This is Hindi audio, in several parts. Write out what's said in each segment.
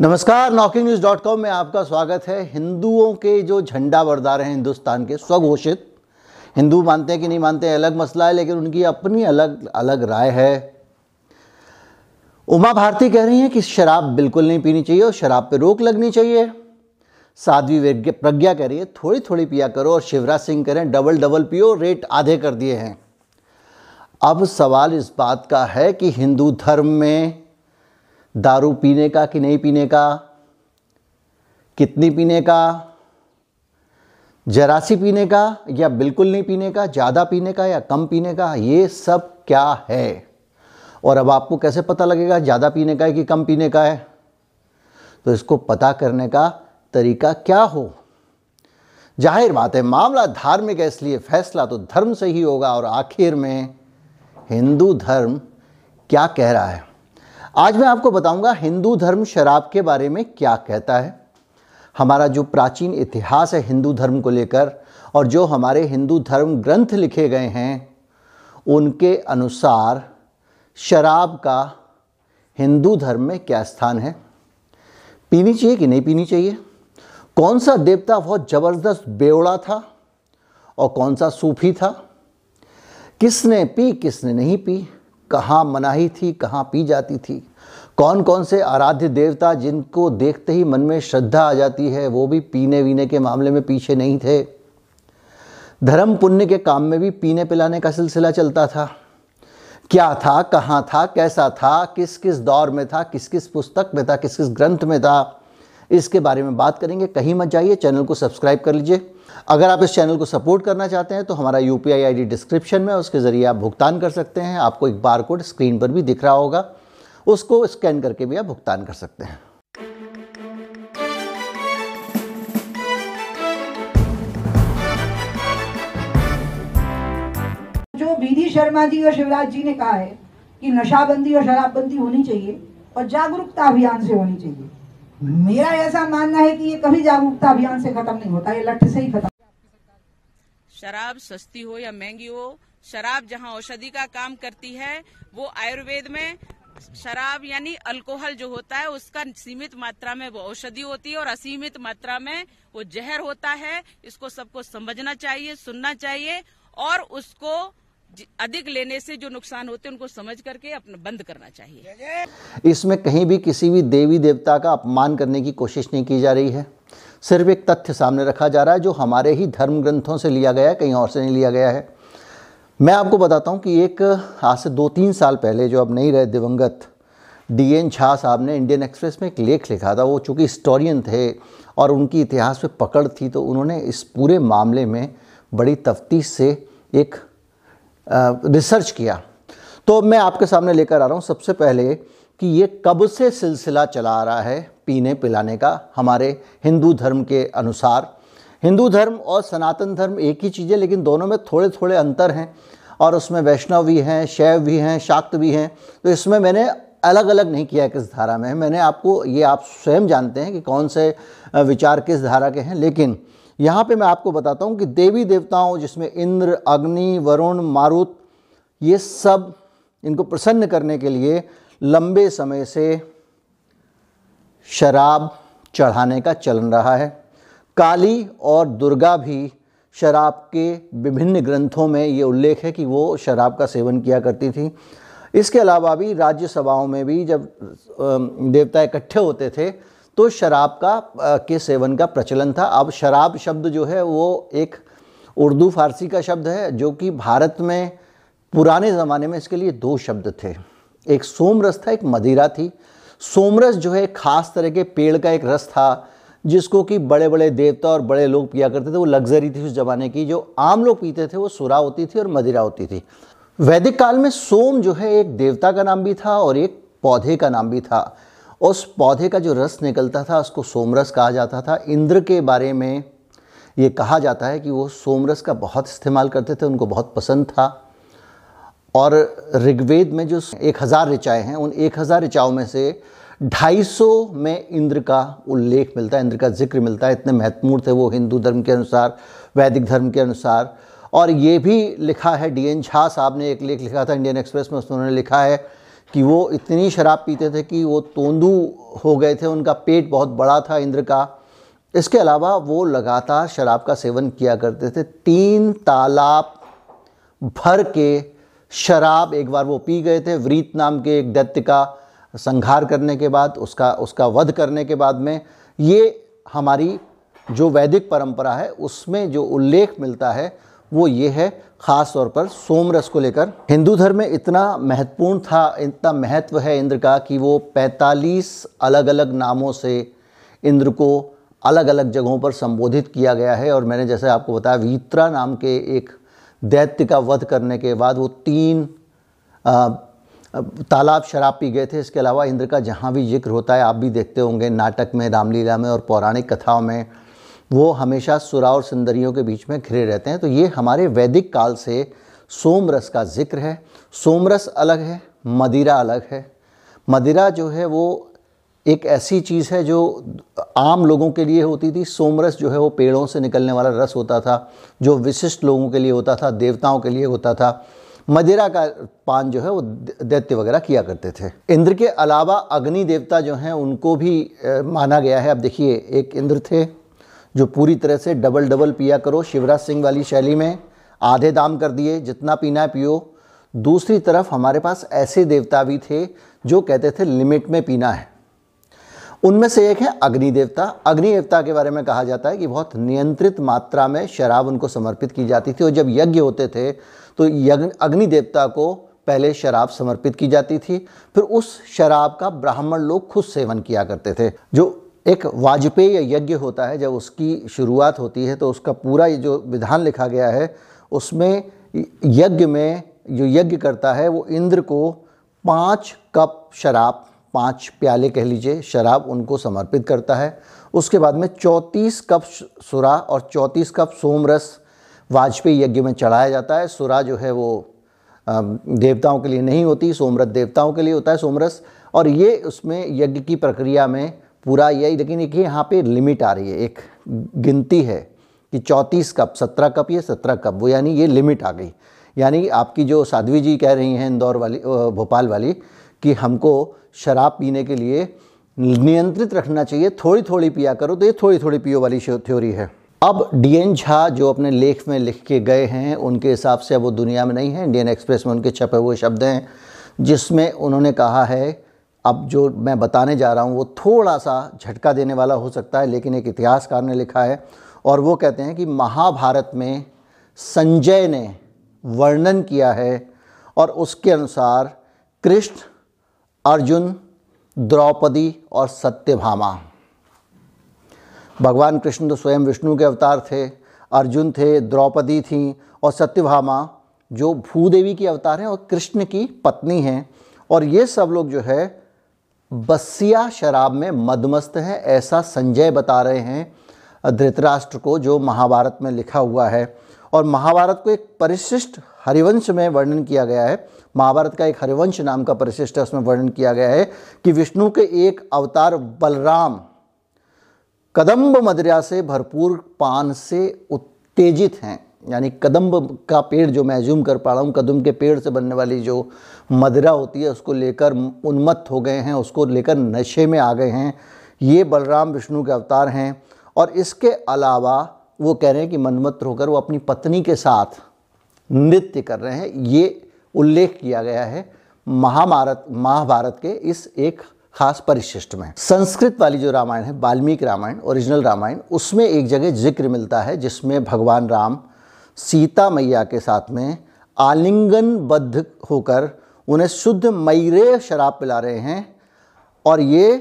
नमस्कार नॉकिंग न्यूज़ डॉट कॉम में आपका स्वागत है। हिंदुओं के जो झंडा बरदार हैं हिंदुस्तान के, स्वघोषित। हिंदू मानते हैं कि नहीं मानते हैं, अलग मसला है, लेकिन उनकी अपनी अलग अलग राय है। उमा भारती कह रही हैं कि शराब बिल्कुल नहीं पीनी चाहिए और शराब पर रोक लगनी चाहिए। साध्वी प्रज्ञा कह रही है थोड़ी थोड़ी पिया करो और शिवराज सिंह कह रहे हैं डबल डबल पियो, रेट आधे कर दिए हैं। अब सवाल इस बात का है कि हिंदू धर्म में दारू पीने का कि नहीं पीने का? कितनी पीने का? जरासी पीने का या बिल्कुल नहीं पीने का? ज़्यादा पीने का या कम पीने का? ये सब क्या है? और अब आपको कैसे पता लगेगा ज़्यादा पीने का है कि कम पीने का है? तो इसको पता करने का तरीका क्या हो? ज़ाहिर बात है, मामला धार्मिक है, इसलिए फैसला तो धर्म से ही होगा। और आखिर में हिंदू धर्म क्या कह रहा है? आज मैं आपको बताऊँगा हिंदू धर्म शराब के बारे में क्या कहता है। हमारा जो प्राचीन इतिहास है हिंदू धर्म को लेकर और जो हमारे हिंदू धर्म ग्रंथ लिखे गए हैं, उनके अनुसार शराब का हिंदू धर्म में क्या स्थान है? पीनी चाहिए कि नहीं पीनी चाहिए? कौन सा देवता बहुत ज़बरदस्त बेवड़ा था और कौन सा सूफी था? किसने पी, किसने नहीं पी? कहाँ मनाही थी, कहाँ पी जाती थी। कौन कौन से आराध्य देवता जिनको देखते ही मन में श्रद्धा आ जाती है, वो भी पीने वीने के मामले में पीछे नहीं थे। धर्म पुण्य के काम में भी पीने पिलाने का सिलसिला चलता था। क्या था, कहाँ था, कैसा था किस किस दौर में था किस किस पुस्तक में था किस किस ग्रंथ में था, इसके बारे में बात करेंगे। कहीं मत जाइए, चैनल को सब्सक्राइब कर लीजिए। अगर आप इस चैनल को सपोर्ट करना चाहते हैं तो हमारा यू पी आई डिस्क्रिप्शन में उसके ज़रिए आप भुगतान कर सकते हैं। आपको एक बार कोड स्क्रीन पर भी दिख रहा होगा, उसको स्कैन करके भी आप भुगतान कर सकते हैं। जो बीडी शर्मा जी और शिवराज जी ने कहा है कि नशाबंदी और शराबबंदी होनी चाहिए और जागरूकता अभियान से होनी चाहिए। मेरा ऐसा मानना है कि ये कभी जागरूकता अभियान से खत्म नहीं होता, ये लठ से ही खत्म। शराब सस्ती हो या महँगी हो, शराब जहाँ औषधि का काम करती है, वो आयुर्वेद में शराब यानी अल्कोहल जो होता है, उसका सीमित मात्रा में वो औषधि होती है और असीमित मात्रा में वो जहर होता है। इसको सबको समझना चाहिए, सुनना चाहिए और उसको अधिक लेने से जो नुकसान होते हैं, उनको समझ करके अपना बंद करना चाहिए। इसमें कहीं भी किसी भी देवी देवता का अपमान करने की कोशिश नहीं की जा रही है। सिर्फ़ एक तथ्य सामने रखा जा रहा है, जो हमारे ही धर्म ग्रंथों से लिया गया है, कहीं और से नहीं लिया गया है। मैं आपको बताता हूँ कि एक, आज से दो तीन साल पहले जो अब नहीं रहे दिवंगत, डी एन झा साहब ने इंडियन एक्सप्रेस में एक लेख लिखा था। वो चूँकि हिस्टोरियन थे और उनकी इतिहास पे पकड़ थी तो उन्होंने इस पूरे मामले में बड़ी तफ्तीश से एक रिसर्च किया। तो मैं आपके सामने लेकर आ रहा हूँ सबसे पहले कि ये कब से सिलसिला चला आ रहा है पीने पिलाने का हमारे हिंदू धर्म के अनुसार। हिंदू धर्म और सनातन धर्म एक ही चीज़ है, लेकिन दोनों में थोड़े थोड़े अंतर हैं और उसमें वैष्णव भी हैं, शैव भी हैं, शाक्त भी हैं। तो इसमें मैंने अलग अलग नहीं किया किस धारा में मैंने आपको, ये आप स्वयं जानते हैं कि कौन से विचार किस धारा के हैं, लेकिन यहाँ पे मैं आपको बताता हूँ कि देवी देवताओं, जिसमें इंद्र, अग्नि, वरुण, मारुत, ये सब इनको प्रसन्न करने के लिए लंबे समय से शराब चढ़ाने का चलन रहा है। काली और दुर्गा भी शराब के विभिन्न ग्रंथों में ये उल्लेख है कि वो शराब का सेवन किया करती थी। इसके अलावा भी राज्यसभाओं में भी जब देवता इकट्ठे होते थे तो शराब का के सेवन का प्रचलन था। अब शराब शब्द जो है, वो एक उर्दू फारसी का शब्द है, जो कि भारत में पुराने ज़माने में इसके लिए दो शब्द थे। एक सोमरस था, एक मदिरा थी। सोमरस जो है खास तरह के पेड़ का एक रस था, जिसको कि बड़े बड़े देवता और बड़े लोग पिया करते थे। वो लग्जरी थी उस ज़माने की। जो आम लोग पीते थे, वो सुरा होती थी और मदिरा होती थी। वैदिक काल में सोम जो है, एक देवता का नाम भी था और एक पौधे का नाम भी था। उस पौधे का जो रस निकलता था, उसको सोमरस कहा जाता था। इंद्र के बारे में ये कहा जाता है कि वो सोमरस का बहुत इस्तेमाल करते थे, उनको बहुत पसंद था। और ऋग्वेद में जो एक हज़ार ऋचाएँ हैं, उन एक हज़ार ऋचाओं में से ढाई सौ में इंद्र का उल्लेख मिलता है, इंद्र का ज़िक्र मिलता है। इतने महत्वपूर्ण थे वो हिंदू धर्म के अनुसार, वैदिक धर्म के अनुसार। और ये भी लिखा है, डी एन झा साहब ने एक लेख लिखा था, इंडियन एक्सप्रेस में उन्होंने लिखा है कि वो इतनी शराब पीते थे कि वो तोंदू हो गए थे, उनका पेट बहुत बड़ा था इंद्र का। इसके अलावा वो लगातार शराब का सेवन किया करते थे। तीन तालाब भर के शराब एक बार वो पी गए थे। व्रीत नाम के एक दैत्य का संहार करने के बाद, उसका उसका वध करने के बाद में ये हमारी जो वैदिक परंपरा है, उसमें जो उल्लेख मिलता है वो ये है, ख़ास तौर पर सोमरस को लेकर। हिंदू धर्म में इतना महत्वपूर्ण था, इतना महत्व है इंद्र का कि वो 45 अलग अलग नामों से इंद्र को अलग अलग जगहों पर संबोधित किया गया है। और मैंने जैसे आपको बताया, वीत्रा नाम के एक दैत्य का वध करने के बाद वो तीन तालाब शराब पी गए थे। इसके अलावा इंद्र का जहाँ भी ज़िक्र होता है, आप भी देखते होंगे नाटक में, रामलीला में और पौराणिक कथाओं में। वो हमेशा सुरा और सुंदरियों के बीच में घिरे रहते हैं। तो ये हमारे वैदिक काल से सोमरस का ज़िक्र है। सोमरस अलग है, मदिरा अलग है। मदिरा जो है वो एक ऐसी चीज़ है जो आम लोगों के लिए होती थी। सोमरस जो है वो पेड़ों से निकलने वाला रस होता था, जो विशिष्ट लोगों के लिए होता था, देवताओं के लिए होता था। मदिरा का पान जो है वो दैत्य वगैरह किया करते थे। इंद्र के अलावा अग्नि देवता जो हैं, उनको भी माना गया है। अब देखिए, एक इंद्र थे जो पूरी तरह से डबल डबल पिया करो, शिवराज सिंह वाली शैली में आधे दाम कर दिए, जितना पीना है पियो। दूसरी तरफ़ हमारे पास ऐसे देवता भी थे जो कहते थे लिमिट में पीना है। उनमें से एक है अग्नि देवता। अग्नि देवता के बारे में कहा जाता है कि बहुत नियंत्रित मात्रा में शराब उनको समर्पित की जाती थी और जब यज्ञ होते थे तो यज्ञ, अग्नि देवता को पहले शराब समर्पित की जाती थी, फिर उस शराब का ब्राह्मण लोग खुद सेवन किया करते थे, जो एक वाजपेय यज्ञ होता है, जब उसकी शुरुआत होती है तो उसका पूरा ये जो विधान लिखा गया है, उसमें यज्ञ में जो यज्ञ करता है, वो इंद्र को पाँच कप शराब, पाँच प्याले कह लीजिए, शराब उनको समर्पित करता है। उसके बाद में चौंतीस कप सुरा और चौंतीस कप सोमरस वाजपेयी यज्ञ में चढ़ाया जाता है। सुरा जो है वो देवताओं के लिए नहीं होती, सोमरस देवताओं के लिए होता है सोमरस। और ये उसमें यज्ञ की प्रक्रिया में पूरा यही लेकिन एक यहाँ पे लिमिट आ रही है, एक गिनती है कि चौंतीस कप, सत्रह कप या सत्रह कप, वो यानी ये लिमिट आ गई। यानी आपकी जो साध्वी जी कह रही हैं, इंदौर वाली भोपाल वाली, कि हमको शराब पीने के लिए नियंत्रित रखना चाहिए थोड़ी थोड़ी पिया करो तो ये थोड़ी थोड़ी पियो वाली थ्योरी है। अब डी एन झा जो अपने लेख में लिख के गए हैं, उनके हिसाब से अब वो दुनिया में नहीं है, इंडियन एक्सप्रेस में उनके छपे हुए शब्द हैं, जिसमें उन्होंने कहा है अब जो मैं बताने जा रहा हूँ, वो थोड़ा सा झटका देने वाला हो सकता है, लेकिन एक इतिहासकार ने लिखा है और वो कहते हैं कि महाभारत में संजय ने वर्णन किया है और उसके अनुसार कृष्ण, अर्जुन, द्रौपदी और सत्यभामा। भगवान कृष्ण तो स्वयं विष्णु के अवतार थे, अर्जुन थे, द्रौपदी थी और सत्यभामा जो भूदेवी की अवतार हैं और कृष्ण की पत्नी हैं। और ये सब लोग जो है बसिया शराब में मदमस्त हैं, ऐसा संजय बता रहे हैं धृतराष्ट्र को, जो महाभारत में लिखा हुआ है। और महाभारत को एक परिशिष्ट हरिवंश में वर्णन किया गया है। महाभारत का एक हरिवंश नाम का परिशिष्ट है, उसमें वर्णन किया गया है कि विष्णु के एक अवतार बलराम कदम्ब मदिरा से भरपूर पान से उत्तेजित हैं। यानी कदम्ब का पेड़ जो मैं एज्यूम कर पा रहा हूँ कदम के पेड़ से बनने वाली जो मदिरा होती है, उसको लेकर उन्मत्त हो गए हैं, उसको लेकर नशे में आ गए हैं। ये बलराम विष्णु के अवतार हैं और इसके अलावा वो कह रहे हैं कि मनमत्र होकर वो अपनी पत्नी के साथ नृत्य कर रहे हैं। ये उल्लेख किया गया है महाभारत महाभारत के इस एक खास परिशिष्ट में। संस्कृत वाली जो रामायण है, वाल्मीकि रामायण ओरिजिनल रामायण, उसमें एक जगह ज़िक्र मिलता है, जिसमें भगवान राम सीता मैया के साथ में आलिंगनबद्ध होकर उन्हें शुद्ध मैरे शराब पिला रहे हैं। और ये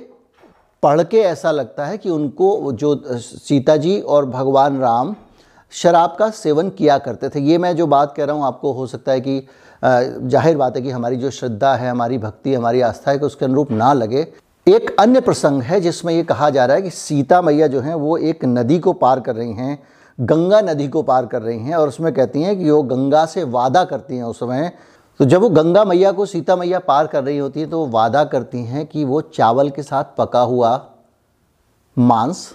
पढ़ के ऐसा लगता है कि उनको जो सीता जी और भगवान राम शराब का सेवन किया करते थे। ये मैं जो बात कह रहा हूँ, आपको हो सकता है कि ज़ाहिर बात है कि हमारी जो श्रद्धा है, हमारी भक्ति, हमारी आस्था है कि उसके अनुरूप ना लगे। एक अन्य प्रसंग है जिसमें ये कहा जा रहा है कि सीता मैया जो हैं, वो एक नदी को पार कर रही हैं। गंगा नदी को पार कर रही हैं और उसमें कहती हैं कि वो गंगा से वादा करती हैं उस समय। तो जब वो गंगा मैया को सीता मैया पार कर रही होती है तो वो वादा करती हैं कि वो चावल के साथ पका हुआ मांस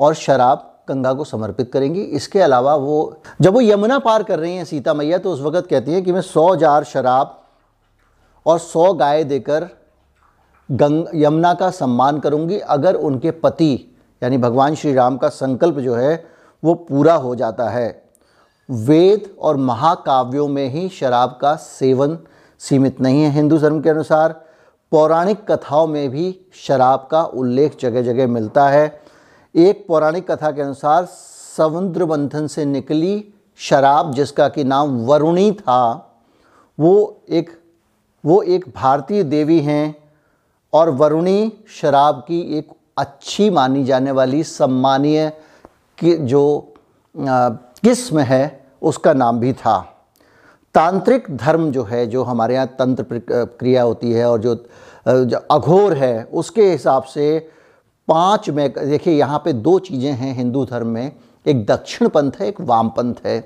और शराब गंगा को समर्पित करेंगी। इसके अलावा वो, जब वो यमुना पार कर रही हैं सीता मैया तो उस वक़्त कहती हैं कि मैं सौ जार शराब और सौ गाय देकर गंग, यमुना का सम्मान करूँगी। अगर उनके पति, यानी भगवान श्री राम का संकल्प जो है वो पूरा हो जाता है। वेद और महाकाव्यों में ही शराब का सेवन सीमित नहीं है हिंदू धर्म के अनुसार। पौराणिक कथाओं में भी शराब का उल्लेख जगह जगह मिलता है। एक पौराणिक कथा के अनुसार समुद्र मंथन से निकली शराब, जिसका कि नाम वरुणी था, वो एक वो एक भारतीय देवी हैं और वरुणी शराब की एक अच्छी मानी जाने वाली सम्मानीय कि जो किस्म है उसका नाम भी था। तांत्रिक धर्म जो है जो हमारे यहाँ तंत्र क्रिया होती है और जो, जो अघोर है उसके हिसाब से पाँच में देखिए यहाँ पे दो चीज़ें हैं हिंदू धर्म में। एक दक्षिण पंथ है एक वाम पंथ है।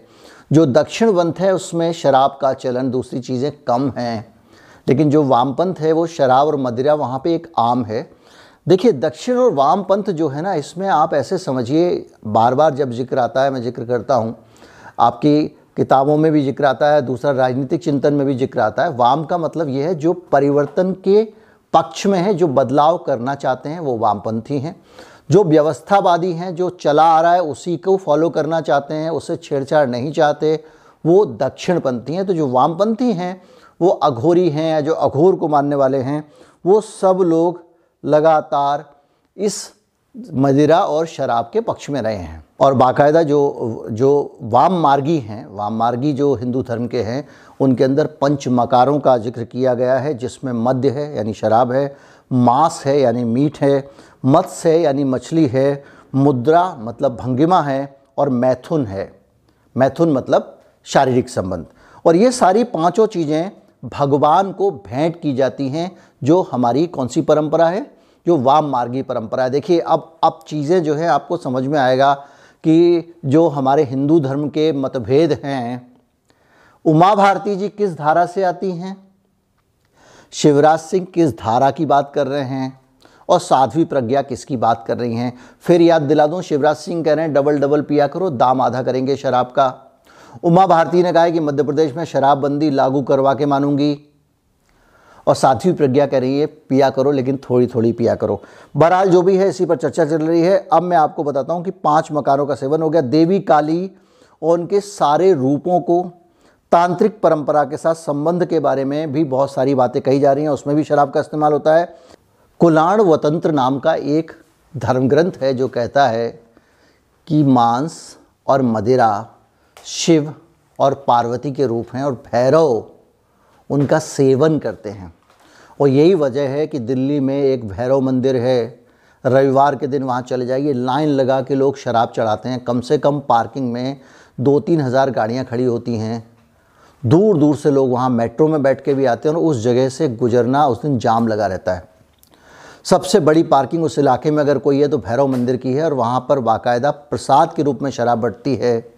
जो दक्षिण पंथ है उसमें शराब का चलन दूसरी चीज़ें कम हैं। लेकिन जो वामपंथ है वो शराब और मदिरा वहाँ पे एक आम है। देखिए, दक्षिण और वाम पंथ जो है ना, इसमें आप ऐसे समझिए बार बार जब ज़िक्र आता है, मैं ज़िक्र करता हूँ। आपकी किताबों में भी ज़िक्र आता है, दूसरा राजनीतिक चिंतन में भी ज़िक्र आता है। वाम का मतलब ये है, जो परिवर्तन के पक्ष में है, जो बदलाव करना चाहते हैं, वो वामपंथी हैं। जो व्यवस्थावादी हैं, जो चला आ रहा है, उसी को फॉलो करना चाहते हैं, उससे छेड़छाड़ नहीं चाहते, वो दक्षिणपंथी हैं। तो जो वामपंथी हैं, वो अघोरी हैं या जो अघोर को मानने वाले हैं, वो सब लोग लगातार इस मदिरा और शराब के पक्ष में रहे हैं। और बाकायदा जो जो वाम मार्गी हैं, वाम मार्गी जो हिंदू धर्म के हैं, उनके अंदर पंच मकारों का ज़िक्र किया गया है, जिसमें मद्य है, यानी शराब है, मांस है, यानी मीट है, मत्स्य है, यानी मछली है, मुद्रा मतलब भंगिमा है, और मैथुन है। मैथुन मतलब शारीरिक संबंध। और ये सारी पाँचों चीज़ें भगवान को भेंट की जाती हैं, जो हमारी कौन सी परंपरा है? जो वाम मार्गी परंपरा है। देखिए, अब अब चीज़ें जो है, आपको समझ में आएगा कि जो हमारे हिंदू धर्म के मतभेद हैं, उमा भारती जी किस धारा से आती हैं? शिवराज सिंह किस धारा की बात कर रहे हैं? और साध्वी प्रज्ञा किसकी बात कर रही हैं? फिर याद दिला दूँ, शिवराज सिंह कह रहे हैं, डबल डबल पिया करो, दाम आधा करेंगे शराब का। उमा भारती ने कहा है कि मध्य प्रदेश में शराबबंदी लागू करवा के मानूँगी। और साध्वी प्रज्ञा कह रही है, पिया करो, लेकिन थोड़ी थोड़ी पिया करो। बहरहाल, जो भी है, इसी पर चर्चा चल रही है। अब मैं आपको बताता हूँ कि पाँच मकानों का सेवन हो गया। देवी काली और उनके सारे रूपों को तांत्रिक परंपरा के साथ संबंध के बारे में भी बहुत सारी बातें कही जा रही हैं। उसमें भी शराब का इस्तेमाल होता है। कुलाण वतंत्र नाम का एक धर्म ग्रंथ है, जो कहता है कि मांस और मदिरा शिव और पार्वती के रूप हैं और भैरव उनका सेवन करते हैं। और यही वजह है कि दिल्ली में एक भैरव मंदिर है। रविवार के दिन वहाँ चले जाइए, लाइन लगा के लोग शराब चढ़ाते हैं। कम से कम पार्किंग में दो तीन हज़ार गाड़ियाँ खड़ी होती हैं। दूर दूर से लोग वहाँ मेट्रो में बैठ के भी आते हैं और उस जगह से गुजरना, उस दिन जाम लगा रहता है। सबसे बड़ी पार्किंग उस इलाके में अगर कोई है तो भैरव मंदिर की है और वहाँ पर बाकायदा प्रसाद के रूप में शराब बढ़ती है।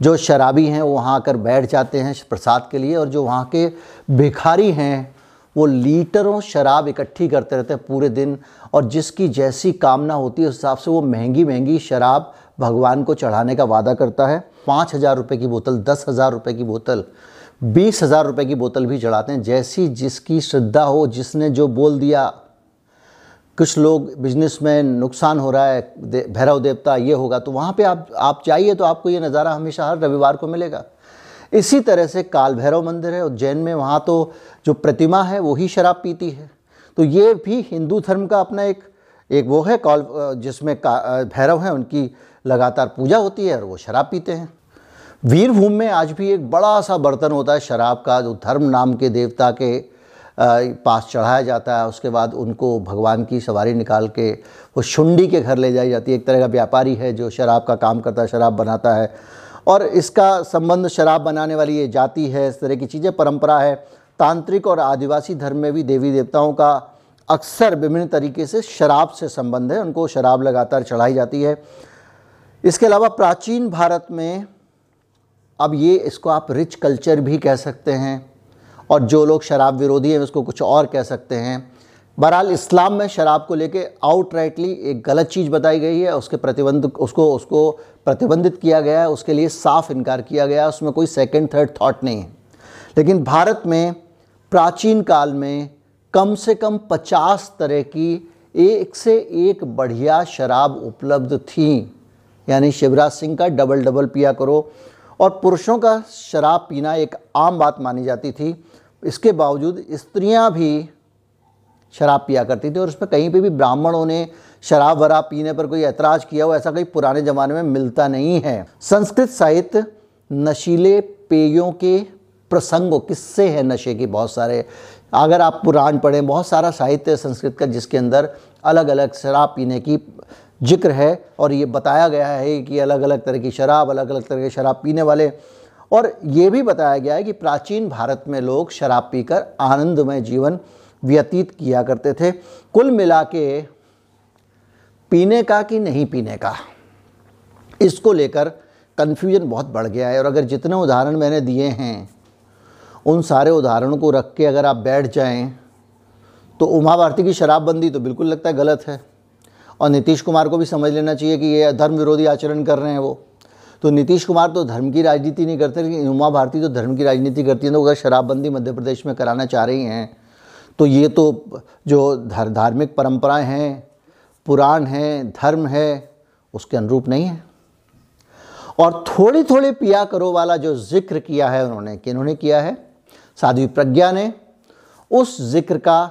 जो शराबी हैं, वो वहाँ आकर बैठ जाते हैं प्रसाद के लिए और जो वहाँ के भिखारी हैं, वो लीटरों शराब इकट्ठी करते रहते हैं पूरे दिन और जिसकी जैसी कामना होती है, उस हिसाब से वो महँगी महँगी शराब भगवान को चढ़ाने का वादा करता है। पाँच हज़ार रुपये की बोतल, दस हज़ार रुपये की बोतल, बीस हज़ार रुपये की बोतल भी चढ़ाते हैं। जैसी जिसकी श्रद्धा हो, जिसने जो बोल दिया कुछ लोग बिज़नेस में नुकसान हो रहा है भैरव देवता, ये होगा तो वहाँ पे आप आप चाहिए तो आपको ये नज़ारा हमेशा हर रविवार को मिलेगा। इसी तरह से काल भैरव मंदिर है उज्जैन में वहाँ तो जो प्रतिमा है वही शराब पीती है। तो ये भी हिंदू धर्म का अपना एक एक वो है, कॉल जिसमें भैरव हैं, उनकी लगातार पूजा होती है और वो शराब पीते हैं। वीरभूमि में आज भी एक बड़ा सा बर्तन होता है, शराब का, जो धर्म नाम के देवता के पास चढ़ाया जाता है, उसके बाद उनको भगवान की सवारी निकाल के वो शुंडी के घर ले जाई जाती है। एक तरह का व्यापारी है जो शराब का काम करता है, शराब बनाता है। और इसका संबंध शराब बनाने वाली ये जाति है, इस तरह की चीज़ें, परंपरा है। तांत्रिक और आदिवासी धर्म में भी देवी देवताओं का अक्सर विभिन्न तरीके से शराब से संबंध है। उनको शराब लगातार चढ़ाई जाती है। इसके अलावा प्राचीन भारत में, अब ये इसको आप रिच कल्चर भी कह सकते हैं। और जो लोग शराब विरोधी हैं, उसको कुछ और कह सकते हैं। बहरहाल, इस्लाम में शराब को लेके आउटराइटली एक गलत चीज़ बताई गई है। उसके प्रतिबंध, उसको उसको प्रतिबंधित किया गया है। उसके लिए साफ़ इनकार किया गया है। उसमें कोई सेकंड थर्ड थॉट नहीं है। लेकिन भारत में प्राचीन काल में कम से कम पचास तरह की एक से एक बढ़िया शराब उपलब्ध थी। यानी शिवराज सिंह का डबल डबल पिया करो। और पुरुषों का शराब पीना एक आम बात मानी जाती थी। इसके बावजूद स्त्रियाँ भी शराब पिया करती थी और उसमें कहीं पे भी ब्राह्मणों ने शराब वराब पीने पर कोई ऐतराज़ किया हो, ऐसा कहीं पुराने ज़माने में मिलता नहीं है। संस्कृत साहित्य नशीले पेयों के प्रसंगों किस्से हैं नशे के बहुत सारे। अगर आप पुराण पढ़ें, बहुत सारा साहित्य संस्कृत का जिसके अंदर अलग अलग शराब पीने की ज़िक्र है और ये बताया गया है कि अलग अलग तरह की शराब अलग अलग तरह की शराब पीने वाले। और ये भी बताया गया है कि प्राचीन भारत में लोग शराब पीकर आनंदमय जीवन व्यतीत किया करते थे। कुल मिला के पीने का कि नहीं पीने का, इसको लेकर कन्फ्यूज़न बहुत बढ़ गया है। और अगर जितने उदाहरण मैंने दिए हैं, उन सारे उदाहरणों को रख के अगर आप बैठ जाएँ तो उमा भारती की शराबबंदी तो बिल्कुल लगता है गलत है। और नीतीश कुमार को भी समझ लेना चाहिए कि ये धर्म विरोधी आचरण कर रहे हैं वो। तो नीतीश कुमार तो धर्म की राजनीति नहीं करते, लेकिन उमा भारती तो धर्म की राजनीति करती है तो अगर शराबबंदी मध्य प्रदेश में कराना चाह रही हैं तो ये तो जो धार्मिक परंपराएँ हैं, पुराण हैं, धर्म है, उसके अनुरूप नहीं है। और थोड़ी थोड़ी पिया करो वाला जो ज़िक्र किया है उन्होंने कि इन्होंने किया है? साध्वी प्रज्ञा ने। उस ज़िक्र का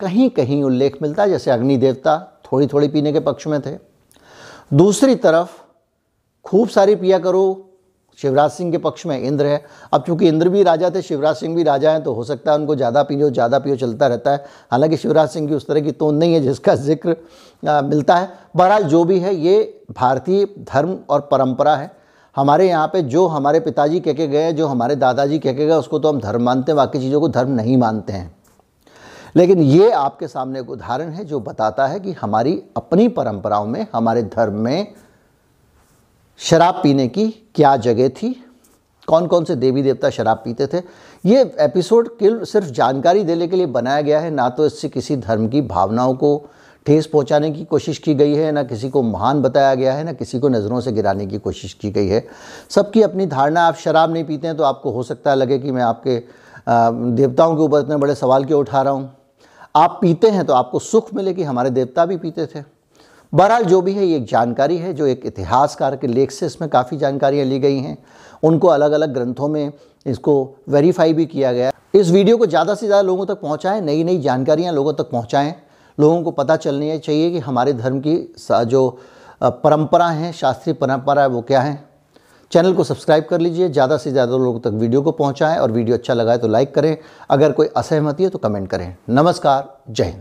कहीं कहीं उल्लेख मिलता है, जैसे अग्नि देवता थोड़ी थोड़ी पीने के पक्ष में थे। दूसरी तरफ़ खूब सारी पिया करो शिवराज सिंह के पक्ष में इंद्र है। अब चूँकि इंद्र भी राजा थे शिवराज सिंह भी राजा हैं तो हो सकता है उनको ज़्यादा पियो ज़्यादा पियो चलता रहता है। हालाँकि शिवराज सिंह की उस तरह की तोन नहीं है जिसका ज़िक्र आ, मिलता है। बहरहाल जो भी है ये भारतीय धर्म और परंपरा है। हमारे यहाँ पे जो हमारे पिताजी कह के गए जो हमारे दादाजी कह के गए उसको तो हम धर्म मानते हैं बाकी चीज़ों को धर्म नहीं मानते हैं। लेकिन ये आपके सामने एक उदाहरण है जो बताता है कि हमारी अपनी परंपराओं में, हमारे धर्म में शराब पीने की क्या जगह थी? कौन कौन से देवी देवता शराब पीते थे? ये एपिसोड केवल सिर्फ़ जानकारी देने के लिए बनाया गया है, ना तो इससे किसी धर्म की भावनाओं को ठेस पहुँचाने की कोशिश की गई है, ना किसी को महान बताया गया है, ना किसी को नज़रों से गिराने की कोशिश की गई है। सबकी अपनी धारणा, आप शराब नहीं पीते हैं तो आपको हो सकता है लगे कि मैं आपके देवताओं के ऊपर इतने बड़े सवाल क्यों उठा रहा हूँ? आप पीते हैं तो आपको सुख मिले कि हमारे देवता भी पीते थे। बहरहाल, जो भी है, ये एक जानकारी है, जो एक इतिहासकार के लेख से इसमें काफ़ी जानकारियाँ ली गई हैं। उनको अलग अलग ग्रंथों में इसको वेरीफाई भी किया गया इस वीडियो को ज़्यादा से ज़्यादा लोगों तक पहुँचाएँ नई नई जानकारियाँ लोगों तक पहुँचाएँ। लोगों को पता चलनी चाहिए कि हमारे धर्म की जो परंपरा हैं, शास्त्रीय परंपरा है, वो क्या है। चैनल को सब्सक्राइब कर लीजिए, ज़्यादा से ज़्यादा लोगों तक वीडियो को पहुँचाएँ और वीडियो अच्छा लगाए तो लाइक करें। अगर कोई असहमति है तो कमेंट करें। नमस्कार, जय हिंद।